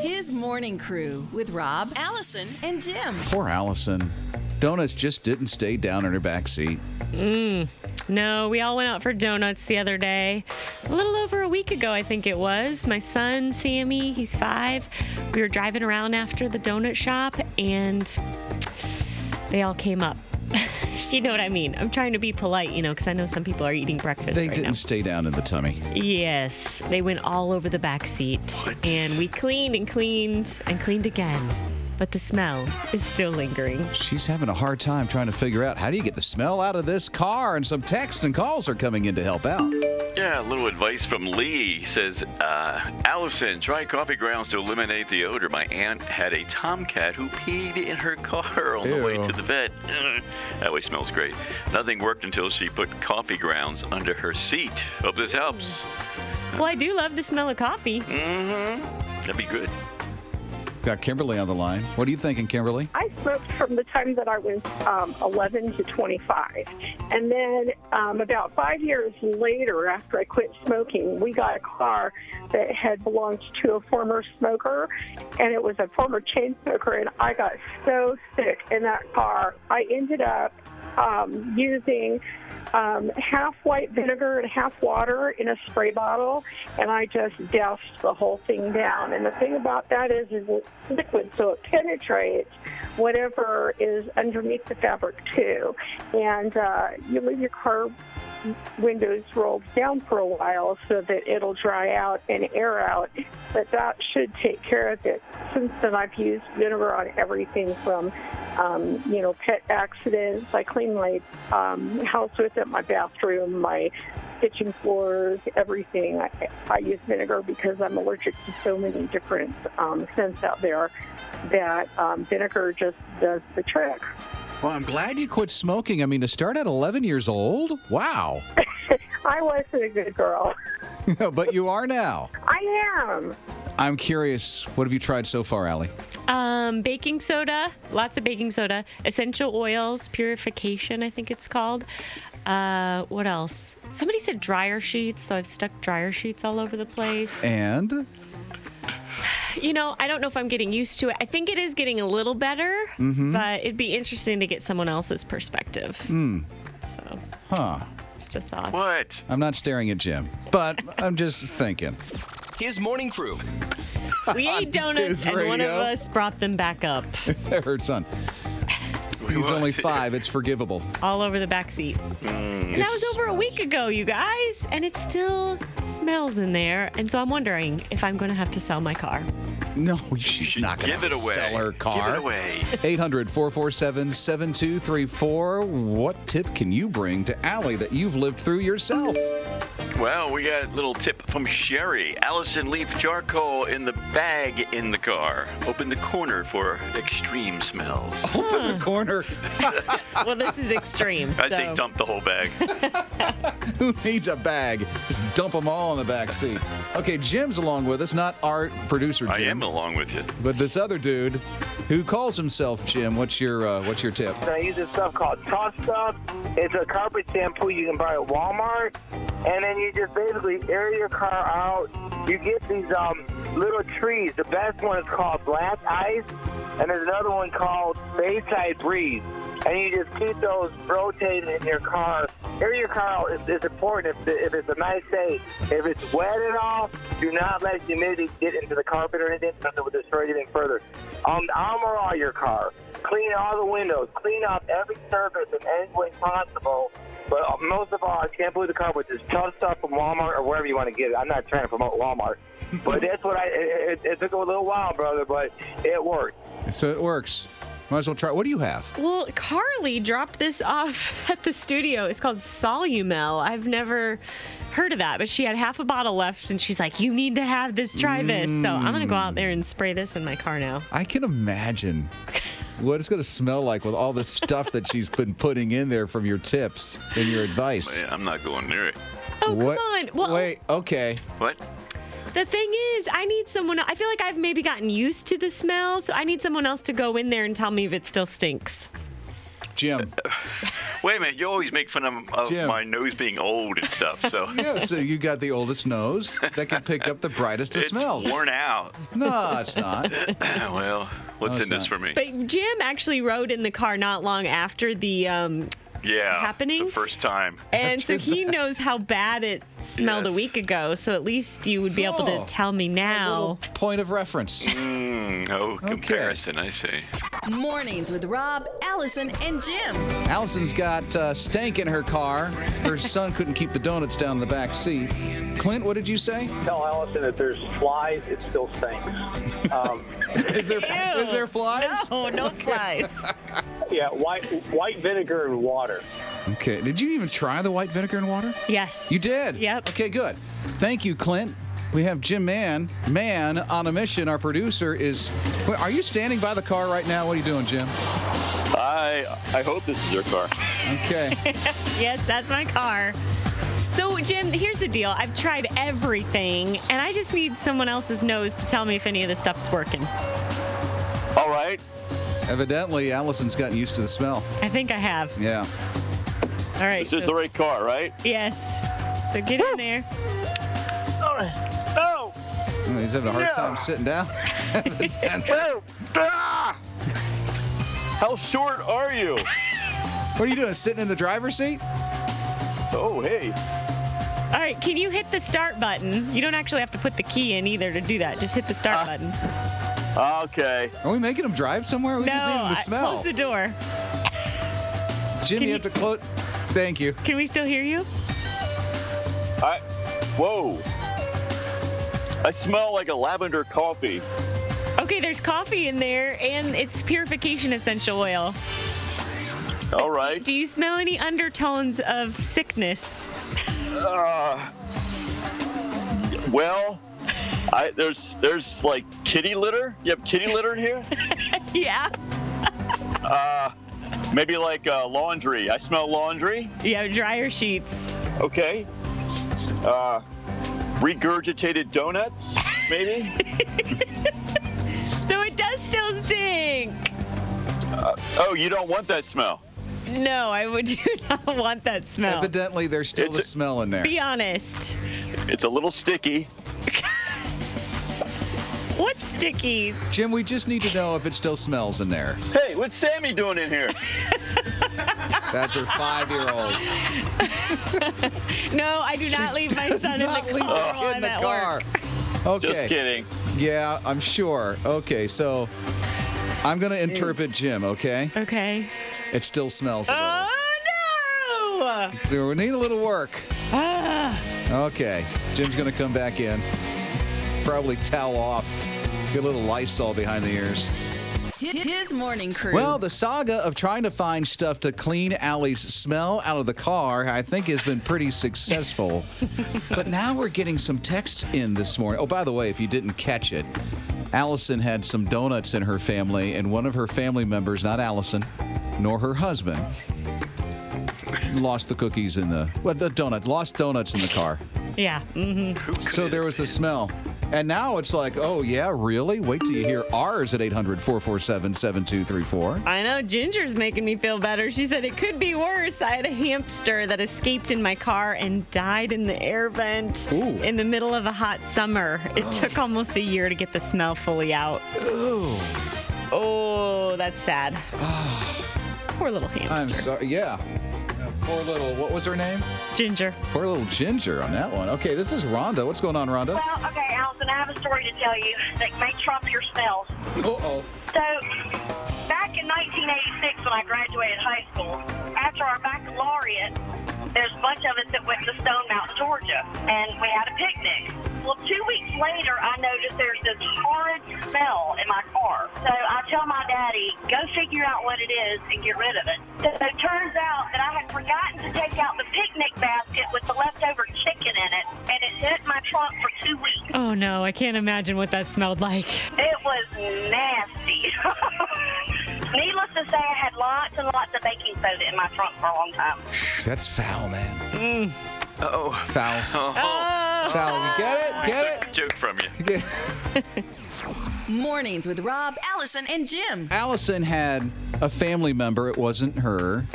His morning crew with Rob, Alison, and Jim. Poor Alison. Donuts just didn't stay down in her back seat. Mm. No, we all went out for donuts the other day. A little over a week ago, I think it was. My son, Sammy, he's five. We were driving around after the donut shop and they all came up. you know what I mean? I'm trying to be polite, you know, because I know some people are eating breakfast They right didn't now. stay down in the tummy. Yes, they went all over the back seat. And we cleaned and cleaned and cleaned again. But the smell is still lingering. She's having a hard time trying to figure out how do you get the smell out of this car, and some texts and calls are coming in to help out. Yeah, a little advice from Lee He says, uh, Alison, try coffee grounds to eliminate the odor. My aunt had a tomcat who peed in her car on the way to the vet. That way smells great. Nothing worked until she put coffee grounds under her seat. Hope this helps. Well, I do love the smell of coffee. Mm-hmm. That'd be good. Got Kimberly on the line. What are you thinking, Kimberly? I smoked from the time that I was um, 11 to 25. And then um, about five years later, after I quit smoking, we got a car that had belonged to a former smoker, and it was a former chain smoker. And I got so sick in that car, I ended up um, using um, half white vinegar and half water in a spray bottle, and I just doused the whole thing down. And the thing about that is, is it's liquid, so it penetrates whatever is underneath the fabric too. And uh, you leave your car windows rolled down for a while so that it'll dry out and air out. But that should take care of it. Since then, I've used vinegar on everything from, um, you know, pet accidents. I clean my um, house with it, my bathroom, my kitchen floors, everything. I, I use vinegar because I'm allergic to so many different um, scents out there that um, vinegar just does the trick. Well, I'm glad you quit smoking. I mean, to start at 11 years old? Wow. I wasn't a good girl. but you are now. I am. I'm curious, what have you tried so far, Allie? Um, baking soda, lots of baking soda, essential oils, purification, I think it's called. Uh, what else? Somebody said dryer sheets, so I've stuck dryer sheets all over the place. And You know, I don't know if I'm getting used to it. I think it is getting a little better, mm-hmm. but it'd be interesting to get someone else's perspective. Hmm. So, huh. just a thought. What? I'm not staring at Jim, but I'm just thinking. His morning crew. We ate donuts, His and one of us brought them back up Her son. He's only five. It's forgivable. all over the back seat. and that was over a week ago, you guys, and it's still smells in there. And so I'm wondering if I'm going to have to sell my car. No, You she's should not going give to it away. sell her Give car. it away. 800 447 7234. What tip can you bring to Allie that you've lived through yourself? Well, we got a little tip from Sherry. Alison, leave charcoal in the bag in the car. Open the corner for extreme smells. Open the corner. Well, this is extreme. I so. say dump the whole bag. Who needs a bag? Just dump them all in the back seat. Okay, Jim's along with us, not our producer Jim, I am along with you. but this other dude who calls himself Jim. What's your uh, what's your tip? I use this stuff called Tuff Stuff. It's a carpet shampoo you can buy at Walmart, and then you just basically air your car out. You get these um, little trees. The best one is called Black Ice, and there's another one called Bayside Breeze. And you just keep those rotating in your car. Air your car out is, is important if, if it's a nice day. If it's wet at all, do not let humidity get into the carpet or anything because it will destroy anything further. Um, armor all your car. Clean all the windows. Clean up every surface in any way possible. But uh, most of all, I can't believe the carpet is Tuff Stuff from Walmart or wherever you want to get it. I'm not trying to promote Walmart, but that's what I. It, it, it took a little while, brother, but it worked. So it works. Might as well try. What do you have? Well, Carly dropped this off at the studio. It's called Solumel. I've never heard of that, but she had half a bottle left and she's like, You need to have this, try this. So I'm going to go out there and spray this in my car now. I can imagine what it's going to smell like with all the stuff that she's been putting in there from your tips and your advice. Man, I'm not going near it. Oh, what? come on. Well, Wait. Okay. What? The thing is, I need someone, I feel like I've maybe gotten used to the smell, so I need someone else to go in there and tell me if it still stinks. Jim. Wait a minute, you always make fun of, of Jim. my nose being old and stuff. So Yeah, so you got the oldest nose that can pick up the brightest of it's smells. worn out. No, it's not. well, what's No, in this not. for me? But Jim actually rode in the car not long after the um, yeah, happening? It's the first time. and so he knows how bad it smelled a week ago. So at least you would be able Oh. to tell me now. Little point of reference. Mm, oh, comparison, I see. Mornings with Rob, Alison, and Jim. Alison's got uh, stank in her car. Her son couldn't keep the donuts down in the back seat. Clint, what did you say? Tell Alison that there's flies, it still stinks. Um, Is there is there flies? No, no flies. yeah, white white vinegar and water. Okay. Did you even try the white vinegar and water? yes. You did? Yep. Okay, good. Thank you, Clint. We have Jim Mann, Man on a mission. Our producer is. Are you standing by the car right now? What are you doing, Jim? I I hope this is your car. Okay. Yes, that's my car. So, Jim, here's the deal. I've tried everything, and I just need someone else's nose to tell me if any of this stuff's working. All right. Evidently, Alison's gotten used to the smell. I think I have. Yeah. All right. This is the right car, right? yes. So get in there. All right. No. Oh, he's having a hard time sitting down. No. Ah! How short are you? what are you doing? Sitting in the driver's seat? Oh, hey. All right. Can you hit the start button? You don't actually have to put the key in either to do that. Just hit the start Ah. button. Okay. Are we making him drive somewhere? We no, just need him to I- smell. close the door. Jim, Can you have to close. Thank you. Can we still hear you? I. Whoa. I smell like a lavender coffee. Okay, there's coffee in there, and it's purification essential oil. All right. Do you smell any undertones of sickness? Uh, well, I there's there's like kitty litter. You have kitty litter in here? yeah. Uh, maybe like uh, laundry. I smell laundry. Yeah, dryer sheets. Okay. Uh, regurgitated donuts, maybe. So it does still stink. oh, you don't want that smell. No, I would do not want that smell. Evidently, there's still It's a a- smell in there. Be honest. It's a little sticky. What's sticky? Jim, we just need to know if it still smells in there. Hey, what's Sammy doing in here? That's your five-year-old. No, I do not leave my son in the leave car him in I'm the car. Okay. Just kidding. Yeah, I'm sure. Okay, so I'm gonna interpret Jim. Okay, Okay. it still smells. Oh no! We need a little work. Ah, Okay, Jim's gonna come back in. Probably towel off. Get a little Lysol behind the ears. His morning crew. Well, the saga of trying to find stuff to clean Allie's smell out of the car, I think, has been pretty successful. but now we're getting some text in this morning. Oh, by the way, if you didn't catch it, Alison had some donuts in her family, and one of her family members, not Alison, nor her husband, lost the cookies in the well, the donut, lost donuts in the car. yeah. hmm So there was the smell. And now it's like, oh, yeah, really? Wait till you hear ours at 800 447 7234. I know Ginger's making me feel better. She said it could be worse. I had a hamster that escaped in my car and died in the air vent Ooh. in the middle of a hot summer. It took almost a year to get the smell fully out. Ooh. Oh, that's sad. Poor little hamster. I'm sorry. Yeah. Poor little, what was her name? Ginger. Poor little Ginger on that one. Okay, this is Rhonda. What's going on, Rhonda? Well, okay, Alison, I have a story to tell you that may trump your smells. Uh-oh. So, back in 1986, when I graduated high school, after our baccalaureate, there's a bunch of us that went to Stone Mountain, Georgia, and we had a picnic. Well, two weeks later, I noticed there's this horrid smell in my car. So I tell my daddy, go figure out what it is and get rid of it. So it turns out that I had forgotten to take out the picnic basket with the leftover chicken in it, and it hit my trunk for two weeks. Oh no, I can't imagine what that smelled like. It was nasty. Needless to say, I had lots and lots of baking soda in my trunk for a long time. That's foul, man. Mm. Oh. Foul. Oh. Foul. You get it? Get it? Joke from you. Get- Mornings with Rob, Alison, and Jim. Alison had a family member, it wasn't her,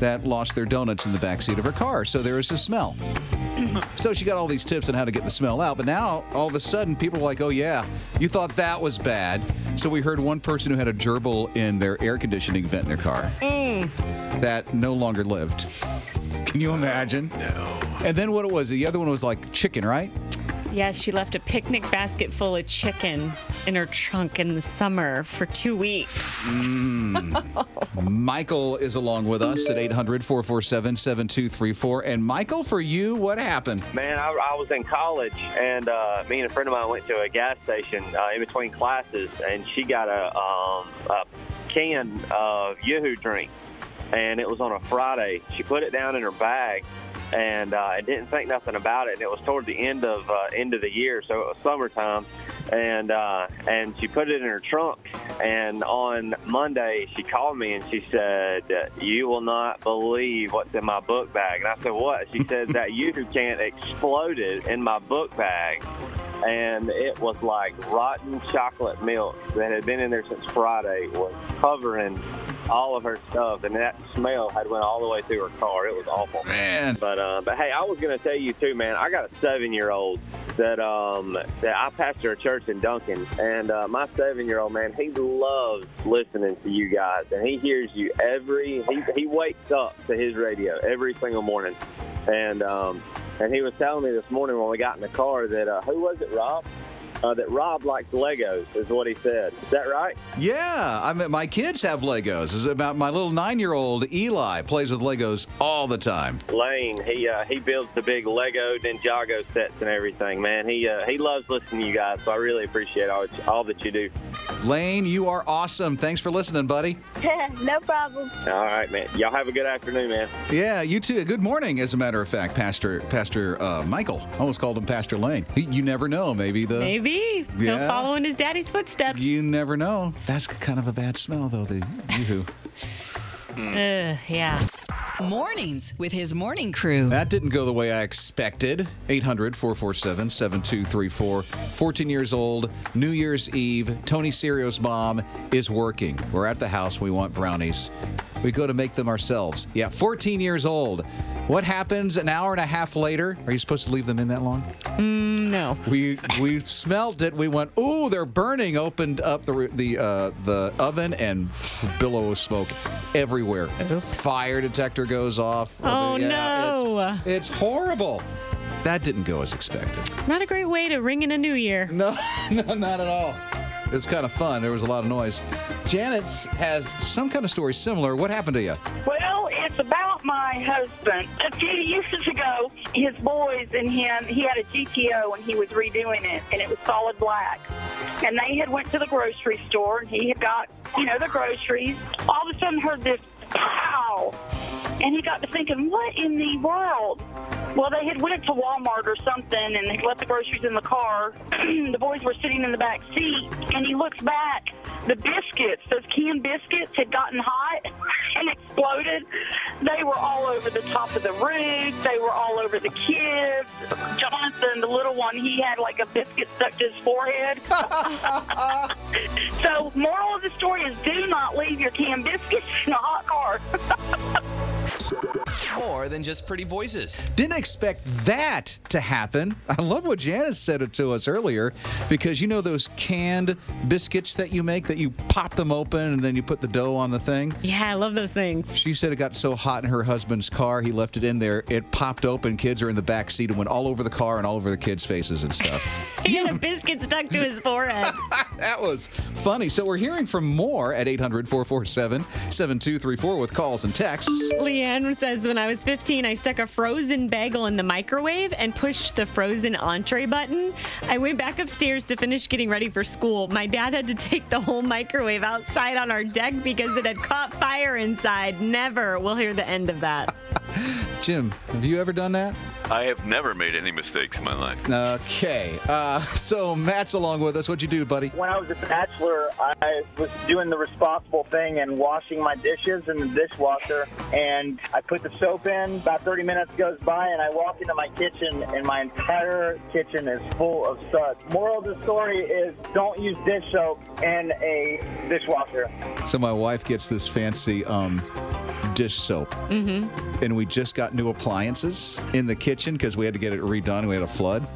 that lost their donuts in the backseat of her car. So there was a smell. So she got all these tips on how to get the smell out. But now, all of a sudden, people are like, oh, yeah, you thought that was bad. So we heard one person who had a gerbil in their air conditioning vent in their car mm. that no longer lived. Can you imagine? No. And then what it was, the other one was like chicken, right? Yes, she left a picnic basket full of chicken in her trunk in the summer for two weeks. Michael is along with us at 800 447 7234. And Michael, for you, what happened? Man, I, I was in college, and uh, me and a friend of mine went to a gas station uh, in between classes, and she got a, um, a can of Yoo-Hoo drink, and it was on a Friday. She put it down in her bag, and uh, I didn't think nothing about it. And it was toward the end of uh, end of the year, so it was summertime, and uh, and she put it in her trunk. And on Monday, she called me and she said, "You will not believe what's in my book bag." And I said, "What?" She said that Yoo-Hoo can exploded in my book bag. And it was like rotten chocolate milk that had been in there since Friday was covering all of her stuff, and that smell had went all the way through her car. It was awful. Man. But uh, but hey, I was gonna tell you too, man. I got a seven year old that um that I pastor a church in Duncan, and uh, my seven year old man, he loves listening to you guys, and he hears you every. He he wakes up to his radio every single morning, and um and he was telling me this morning when we got in the car that uh, who was it, Rob? Uh, that Rob likes Legos, is what he said. Is that right? Yeah, I mean, my kids have Legos. It's about my little nine-year-old Eli plays with Legos all the time. Lane, he uh, he builds the big Lego Ninjago sets and everything. Man, he uh, he loves listening to you guys, so I really appreciate all all that you do. Lane, you are awesome. Thanks for listening, buddy. no problem. All right, man. Y'all have a good afternoon, man. Yeah, you too. Good morning, as a matter of fact, Pastor Pastor uh, Michael. I almost called him Pastor Lane. You never know. Maybe the Maybe he'll Yeah. follow in his daddy's footsteps. you never know. That's kind of a bad smell, though. The yoo-hoo. Ugh, yeah. Mornings with his morning crew. That didn't go the way I expected. 800 447 7234. 14 years old, New Year's Eve. Tony Serio's mom is working. We're at the house. We want brownies. We go to make them ourselves. Yeah, 14 years old. What happens an hour and a half later? Are you supposed to leave them in that long? No. We we smelt it. We went, ooh, they're burning. Opened up the the uh, the oven and billow of smoke everywhere. Fire detector goes off. Oh, Yeah, no. It's, it's horrible. That didn't go as expected. Not a great way to ring in a new year. No, no, not at all. It was kind of fun. There was a lot of noise. Janet has some kind of story similar. What happened to you? Well, it's about my husband. A few years ago, his boys and him, he had a GTO and he was redoing it, and it was solid black. And they had went to the grocery store, and he had got, you know, the groceries. All of a sudden, heard this pow, and he got to thinking, what in the world? Well, they had went to Walmart or something, and they left the groceries in the car. the boys were sitting in the back seat, and he looks back. The biscuits, those canned biscuits, had gotten hot and exploded. They were all over the top of the roof. They were all over the kids. Jonathan, the little one, he had like a biscuit stuck to his forehead. so, moral of the story is do not leave your canned biscuits in a hot than just pretty voices. Didn't expect that to happen. I love what Janice said to us earlier because you know those canned biscuits that you make that you pop them open and then you put the dough on the thing? Yeah, I love those things. She said it got so hot in her husband's car, he left it in there. It popped open. Kids are in the back seat and went all over the car and all over the kids' faces and stuff. He had a biscuit stuck to his forehead. that was funny. So we're hearing from more at 800 447 7234 with calls and texts. Leanne says, when I was 15, I stuck a frozen bagel in the microwave and pushed the frozen entree button. I went back upstairs to finish getting ready for school. My dad had to take the whole microwave outside on our deck because it had caught fire inside. Never. We'll hear the end of that. Jim, have you ever done that? I have never made any mistakes in my life. Okay. Uh, so Matt's along with us. What'd you do, buddy? When I was a bachelor, I was doing the responsible thing and washing my dishes in the dishwasher. And I put the soap in. About 30 minutes goes by, and I walk into my kitchen, and my entire kitchen is full of suds. Moral of the story is don't use dish soap in a dishwasher. So my wife gets this fancy um, dish soap. Mm-hmm. And we just got new appliances in the kitchen because we had to get it redone. We had a flood.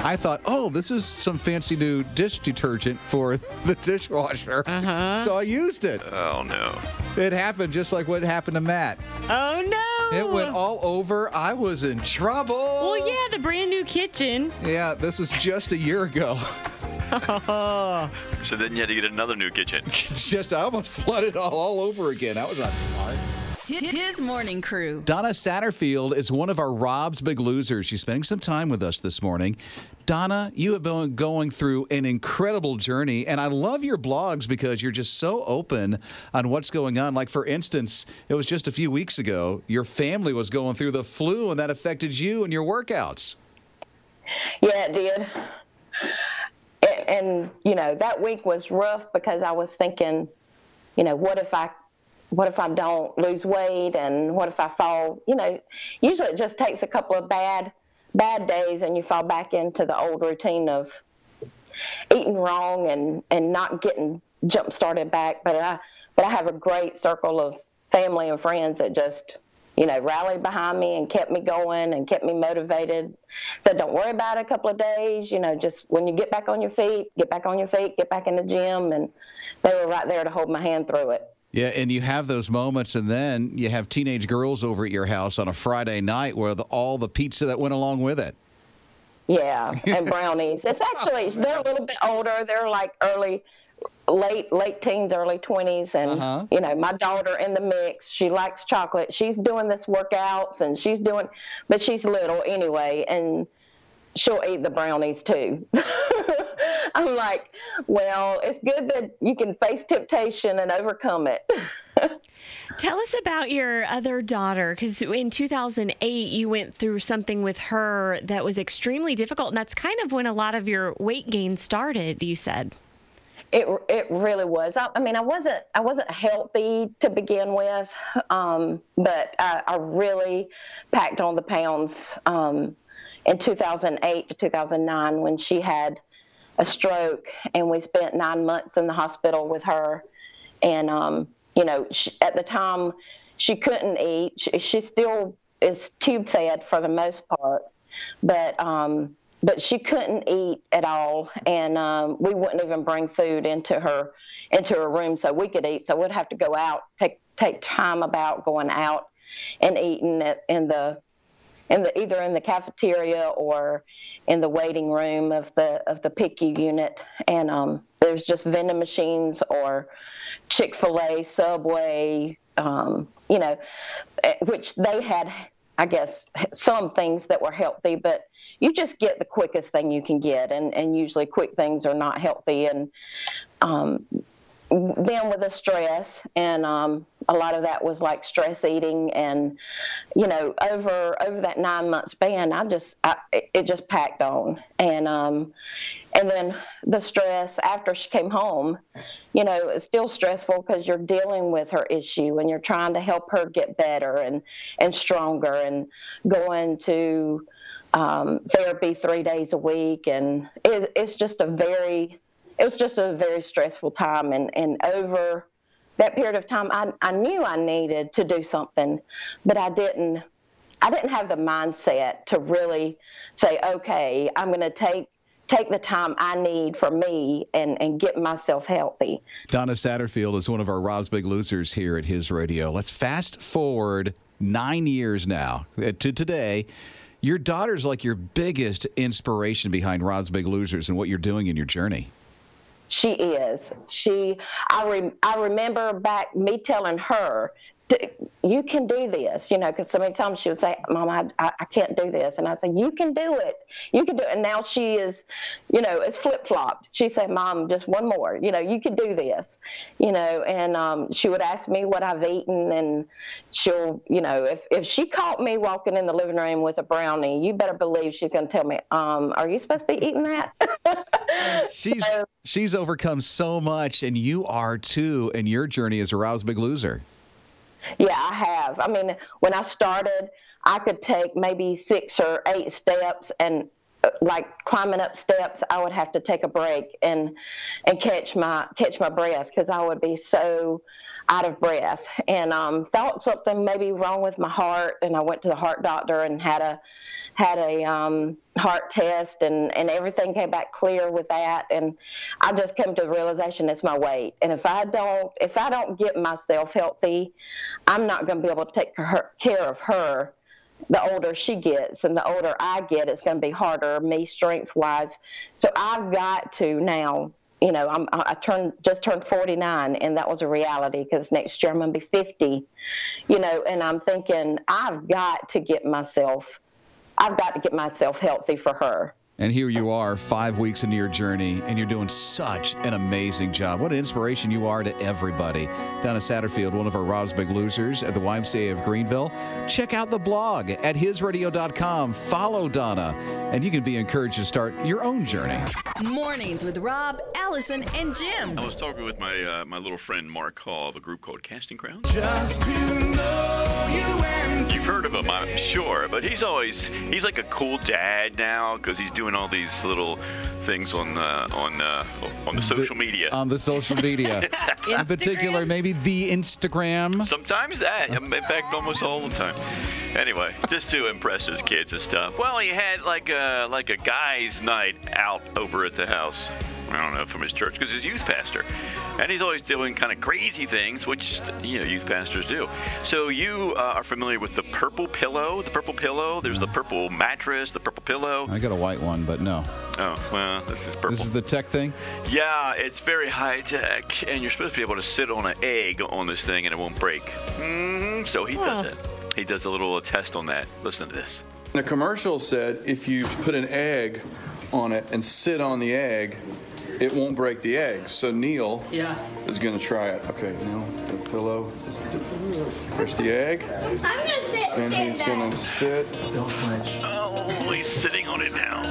I thought, oh, this is some fancy new dish detergent for the dishwasher. Uh-huh. So I used it. Oh no. It happened just like what happened to Matt. Oh no! It went all over. I was in trouble. Well, yeah, the brand new kitchen. Yeah, this is just a year ago. Oh, So then you had to get another new kitchen. just I almost flooded all, all over again. That was not smart. His morning crew. Donna Satterfield is one of our Rob's Big Losers. She's spending some time with us this morning. Donna, you have been going through an incredible journey, and I love your blogs because you're just so open on what's going on. Like, for instance, it was just a few weeks ago, your family was going through the flu, and that affected you and your workouts. Yeah, it did. And, and you know that week was rough because I was thinking, you know, what if I, what if I don't lose weight, and what if I fall? You know, usually it just takes a couple of bad, bad days, and you fall back into the old routine of eating wrong and and not getting jump started back. But I, but I have a great circle of family and friends that just you know, rallied behind me and kept me going and kept me motivated. So don't worry about it a couple of days. You know, just when you get back on your feet, get back on your feet, get back in the gym. And they were right there to hold my hand through it. Yeah, and you have those moments, and then you have teenage girls over at your house on a Friday night where the, all the pizza that went along with it. Yeah, and brownies. It's actually, they're a little bit older. They're like early, late, late teens, early 20s. And, Uh-huh. you know, my daughter in the mix, she likes chocolate. She's doing this workouts and she's doing, but she's little anyway. And, she'll eat the brownies too. I'm like, well, it's good that you can face temptation and overcome it. Tell us about your other daughter, because in 2008 you went through something with her that was extremely difficult, and that's kind of when a lot of your weight gain started. You said. It it really was. I, I mean, I wasn't I wasn't healthy to begin with, um, but I, I really packed on the pounds um, in 2008 to 2009 when she had a stroke, and we spent nine months in the hospital with her. And um, you know, she, at the time, she couldn't eat. She, she still is tube fed for the most part, but um, but she couldn't eat at all, and um, we wouldn't even bring food into her into her room so we could eat. So we'd have to go out, take take time about going out and eating it in the in the either in the cafeteria or in the waiting room of the of the PICU unit. And um, there's just vending machines or Chick Fil A, Subway, um, you know, eh, which they had. I guess some things that were healthy, but you just get the quickest thing you can get, and, and usually quick things are not healthy. And um, then with the stress, and um, a lot of that was like stress eating, and you know, over over that nine month span, I just I, it it just packed on, and um, and then the stress after she came home, you know, it's still stressful because you're dealing with her issue and you're trying to help her get better and and stronger, and going to um, therapy three days a week, and it, it's just a very it was just a very stressful time and, and over that period of time I, I knew I needed to do something, but I didn't I didn't have the mindset to really say, okay, I'm gonna take take the time I need for me and, and get myself healthy. Donna Satterfield is one of our Rob's Big Losers here at his radio. Let's fast forward nine years now uh, to today. Your daughter's like your biggest inspiration behind Rob's Big Losers and what you're doing in your journey. She is. She. I re, I remember back me telling her, "D- "You can do this," you know, because so many times she would say, "Mom, I, I I can't do this," and I say, "You can do it. You can do it." And now she is, you know, it's flip flopped. She said, "Mom, just one more. You know, you can do this." You know, and um, she would ask me what I've eaten, and she'll, you know, if if she caught me walking in the living room with a brownie, you better believe she's to tell me, um, "Are you supposed to be eating that?" She's um, she's overcome so much, and you are too. And your journey as a Rob's Big Loser. Yeah, I have. I mean, when I started, I could take maybe six or eight steps, and like climbing up steps, I would have to take a break and and catch my catch my breath because I would be so out of breath and um, thought something maybe wrong with my heart. And I went to the heart doctor and had a had a um, heart test and and everything came back clear with that. And I just came to the realization it's my weight. And if I don't if I don't get myself healthy, I'm not going to be able to take her, care of her the older she gets and the older I get, it's going to be harder, me strength wise. So I've got to now, you know, I'm, I turned, just turned 49 and that was a reality because next year I'm going to be 50, you know, and I'm thinking I've got to get myself, I've got to get myself healthy for her. And here you are, five weeks into your journey, and you're doing such an amazing job. What an inspiration you are to everybody. Donna Satterfield, one of our Rob's Big Losers at the YMCA of Greenville. Check out the blog at hisradio.com. Follow Donna, and you can be encouraged to start your own journey. Mornings with Rob, Allison, and Jim. I was talking with my uh, my little friend Mark Hall of a group called Casting Crowns. Just to know you and You've heard of him, I'm sure, but he's always he's like a cool dad now because he's doing all these little things on uh, on uh, on the social media. On the social media. In particular, maybe the Instagram. Sometimes that, in fact, almost all the time. Anyway, just to impress his kids and stuff. Well, he had like a like a guys' night out over at the house. I don't know from his church because he's youth pastor, and he's always doing kind of crazy things, which you know youth pastors do. So you uh, are familiar with the purple pillow? The purple pillow. There's the purple mattress, the purple pillow. I got a white one, but no. Oh well, this is purple. This is the tech thing? Yeah, it's very high tech, and you're supposed to be able to sit on an egg on this thing and it won't break. hmm So he does it. He does a little test on that. Listen to this. The commercial said if you put an egg on it and sit on the egg, it won't break the egg. So Neil Yeah. is going to try it. Okay, Neil, the pillow. There's the egg. I'm gonna sit Then stand he's going to sit. Don't flinch. Oh, he's sitting on it now.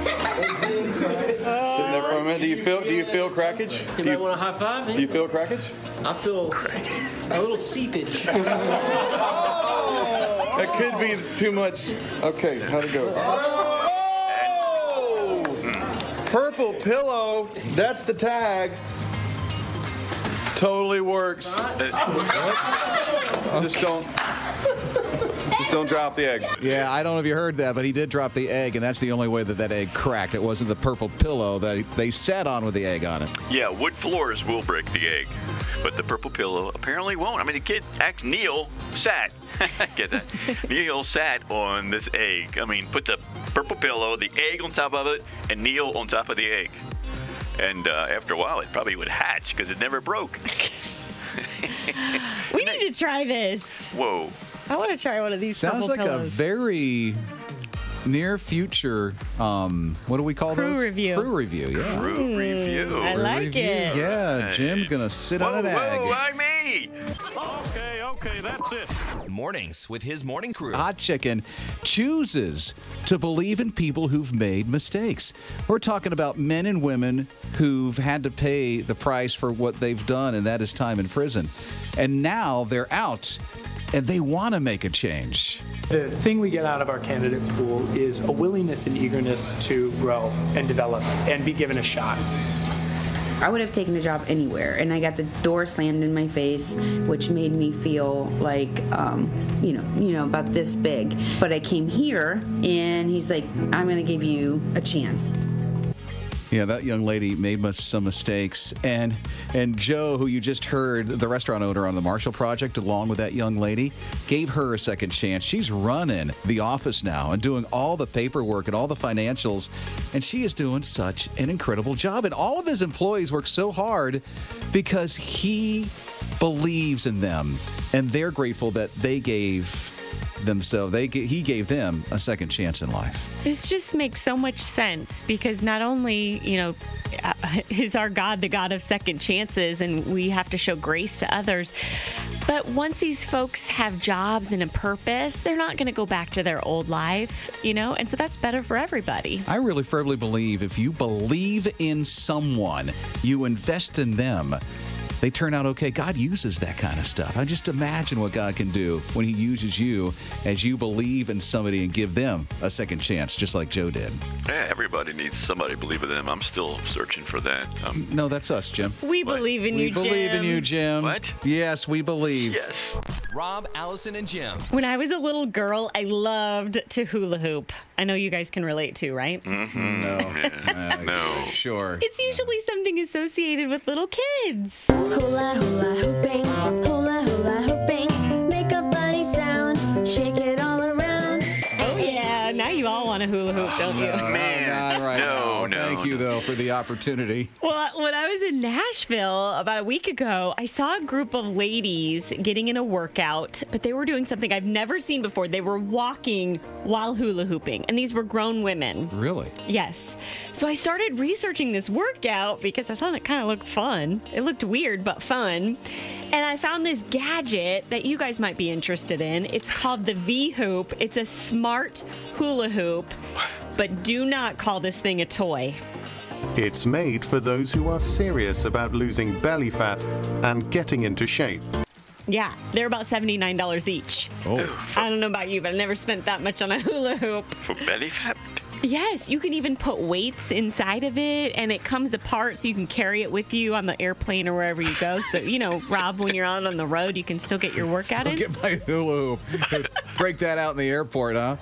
Sitting there for a minute. Do you feel? Do you feel crackage? You Do might you, want to high five do you feel crackage? I feel a little seepage. That could be too much. Okay, how'd it go? Oh. Purple pillow. That's the tag. Totally works. Just don't. Just don't drop the egg. Yeah, I don't know if you heard that, but he did drop the egg, and that's the only way that that egg cracked. It wasn't the purple pillow that they sat on with the egg on it. Yeah, wood floors will break the egg, but the purple pillow apparently won't. I mean, the kid, act Neil sat. Get that? Neil sat on this egg. I mean, put the purple pillow, the egg on top of it, and Neil on top of the egg. And uh, after a while, it probably would hatch because it never broke. We need to try this. Whoa. I want to try one of these Sounds purple like a very near future. Um, what do we call Crew those? review. Crew review. Yeah. Crew review. I Crew like review. it. Yeah, Jim's gonna sit on Whoa, an egg. whoa, why me? Okay, okay, that's it. Mornings with his morning crew. Hot Chicken chooses to believe in people who've made mistakes. We're talking about men and women who've had to pay the price for what they've done, and that is time in prison. And now they're out and they want to make a change. The thing we get out of our candidate pool is a willingness and eagerness to grow and develop and be given a shot. I would have taken a job anywhere, and I got the door slammed in my face, which made me feel like, um, you know, you know, about this big. But I came here, and he's like, "I'm to give you a chance." Yeah, that young lady made some mistakes, and and Joe, who you just heard, the restaurant owner on the Marshall Project, along with that young lady, gave her a second chance. She's running the office now and doing all the paperwork and all the financials, and she is doing such an incredible job. And all of his employees work so hard because he believes in them, and they're grateful that they gave themselves. They he gave them a second chance in life. This just makes so much sense because not only, you know, uh, is our God the God of second chances and we have to show grace to others, but once these folks have jobs and a purpose, they're not going to go back to their old life, you know, and so that's better for everybody. I really firmly believe if you believe in someone, you invest in them, they turn out okay. God uses that kind of stuff. I just imagine what God can do when He uses you as you believe in somebody and give them a second chance, just like Joe did. Yeah, everybody needs somebody to believe in them. I'm still searching for that. Um, No, that's us, Jim. We believe in you, Jim. We you, believe in you, Jim. What? Yes, we believe. Yes. Rob, Alison, and Jim. When I was a little girl, I loved to hula hoop. I know you guys can relate too, right? Mm-hmm. No. no. Sure. It's usually something associated with little kids. Hula hula hooping, hula hula hooping. Make a funny sound, shake it all around. Oh yeah, now you all want to hula hoop, don't you? No, not right No, now. no, Thank you, though, for the opportunity. Well, when I was in Nashville about a week ago, I saw a group of ladies getting in a workout, but they were doing something I've never seen before. They were walking while hula hooping, and these were grown women. Really? Yes. So I started researching this workout because I thought it kind of looked fun. It looked weird, but fun. And I found this gadget that you guys might be interested in. It's called the V Hoop. It's a smart hula hoop, but do not call this thing a toy. It's made for those who are serious about losing belly fat and getting into shape. Yeah, they're about $79 each. Oh. I don't know about you, but I never spent that much on a hula hoop. For belly fat? Yes, you can even put weights inside of it and it comes apart so you can carry it with you on the airplane or wherever you go. So, you know, Rob, when you're out on the road, you can still get your workout Still in. get my hula hoop. Break that out in the airport, huh?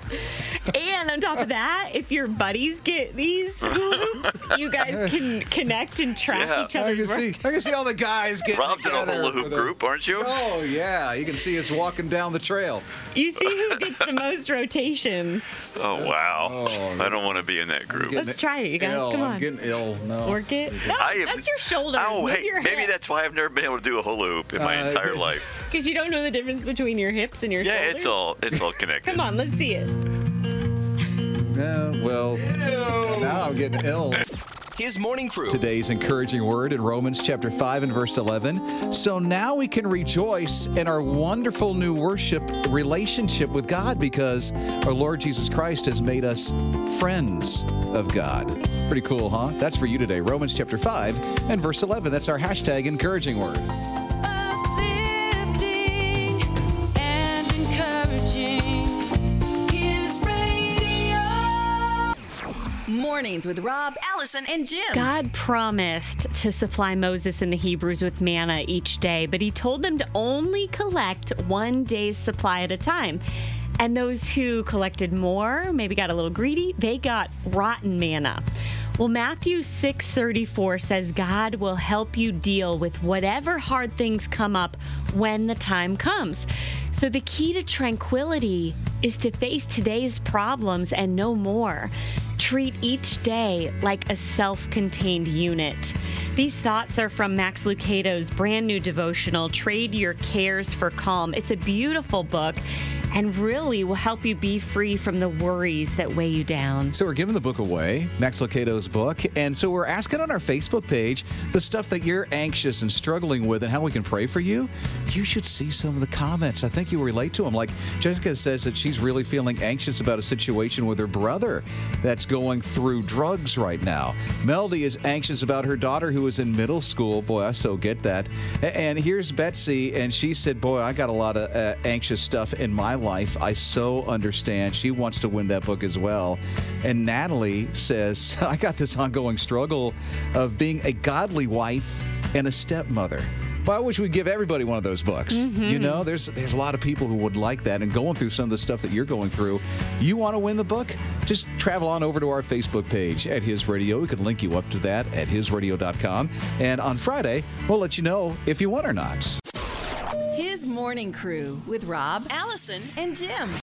And on top of that, if your buddies get these hula hoops, you guys can connect and track Yeah. each I can other's see. I can see all the guys getting Rob's in a together hula hoop for the- group, aren't you? Oh yeah, you can see us walking down the trail. You see who gets the most rotations. Oh, wow. Oh, I don't want to be in that group. Let's try it, you guys. Ill. Come on. I'm getting ill. No. Work it. No, I am- that's your shoulders. Oh, Move hey, your maybe hips. that's why I've never been able to do a hula hoop in my Uh, entire life. Because you don't know the difference between your hips and your Yeah, shoulders. Yeah, it's all it's all connected. Come on, let's see it. Yeah, well, now I'm getting ill. His morning crew. Today's encouraging word in Romans chapter 5 and verse 11. So now we can rejoice in our wonderful new worship relationship with God because our Lord Jesus Christ has made us friends of God. Pretty cool, huh? That's for you today. Romans chapter 5 and verse 11. That's our hashtag encouraging word. Mornings with Rob, Alison, and Jim. God promised to supply Moses and the Hebrews with manna each day, but he told them to only collect one day's supply at a time. And those who collected more, maybe got a little greedy, they got rotten manna. Well, Matthew 6:34 says God will help you deal with whatever hard things come up when the time comes. So the key to tranquility is to face today's problems and no more. Treat each day like a self contained unit. These thoughts are from Max Lucado's brand new devotional, Trade Your Cares for Calm. It's a beautiful book and really will help you be free from the worries that weigh you down. So we're giving the book away, Max Lucado's book, and so we're asking on our Facebook page the stuff that you're anxious and struggling with and how we can pray for you. You should see some of the comments. I think you relate to them. Like Jessica says that she's really feeling anxious about a situation with her brother that's going through drugs right now. Melody is anxious about her daughter who is in middle school. Boy, I so get that. And here's Betsy, and she said, "Boy, I got a lot of uh, anxious stuff in my life. I so understand." She wants to win that book as well. And Natalie says, "I got this ongoing struggle of being a godly wife and a stepmother." Well, I wish we'd give everybody one of those books. Mhm. You know, there's there's a lot of people who would like that and going through some of the stuff that you're going through. You want to win the book? Just travel on over to our Facebook page at His Radio. We can link you up to that at hisradio.com. And on Friday, we'll let you know if you won or not. His morning crew with Rob, Alison, and Jim.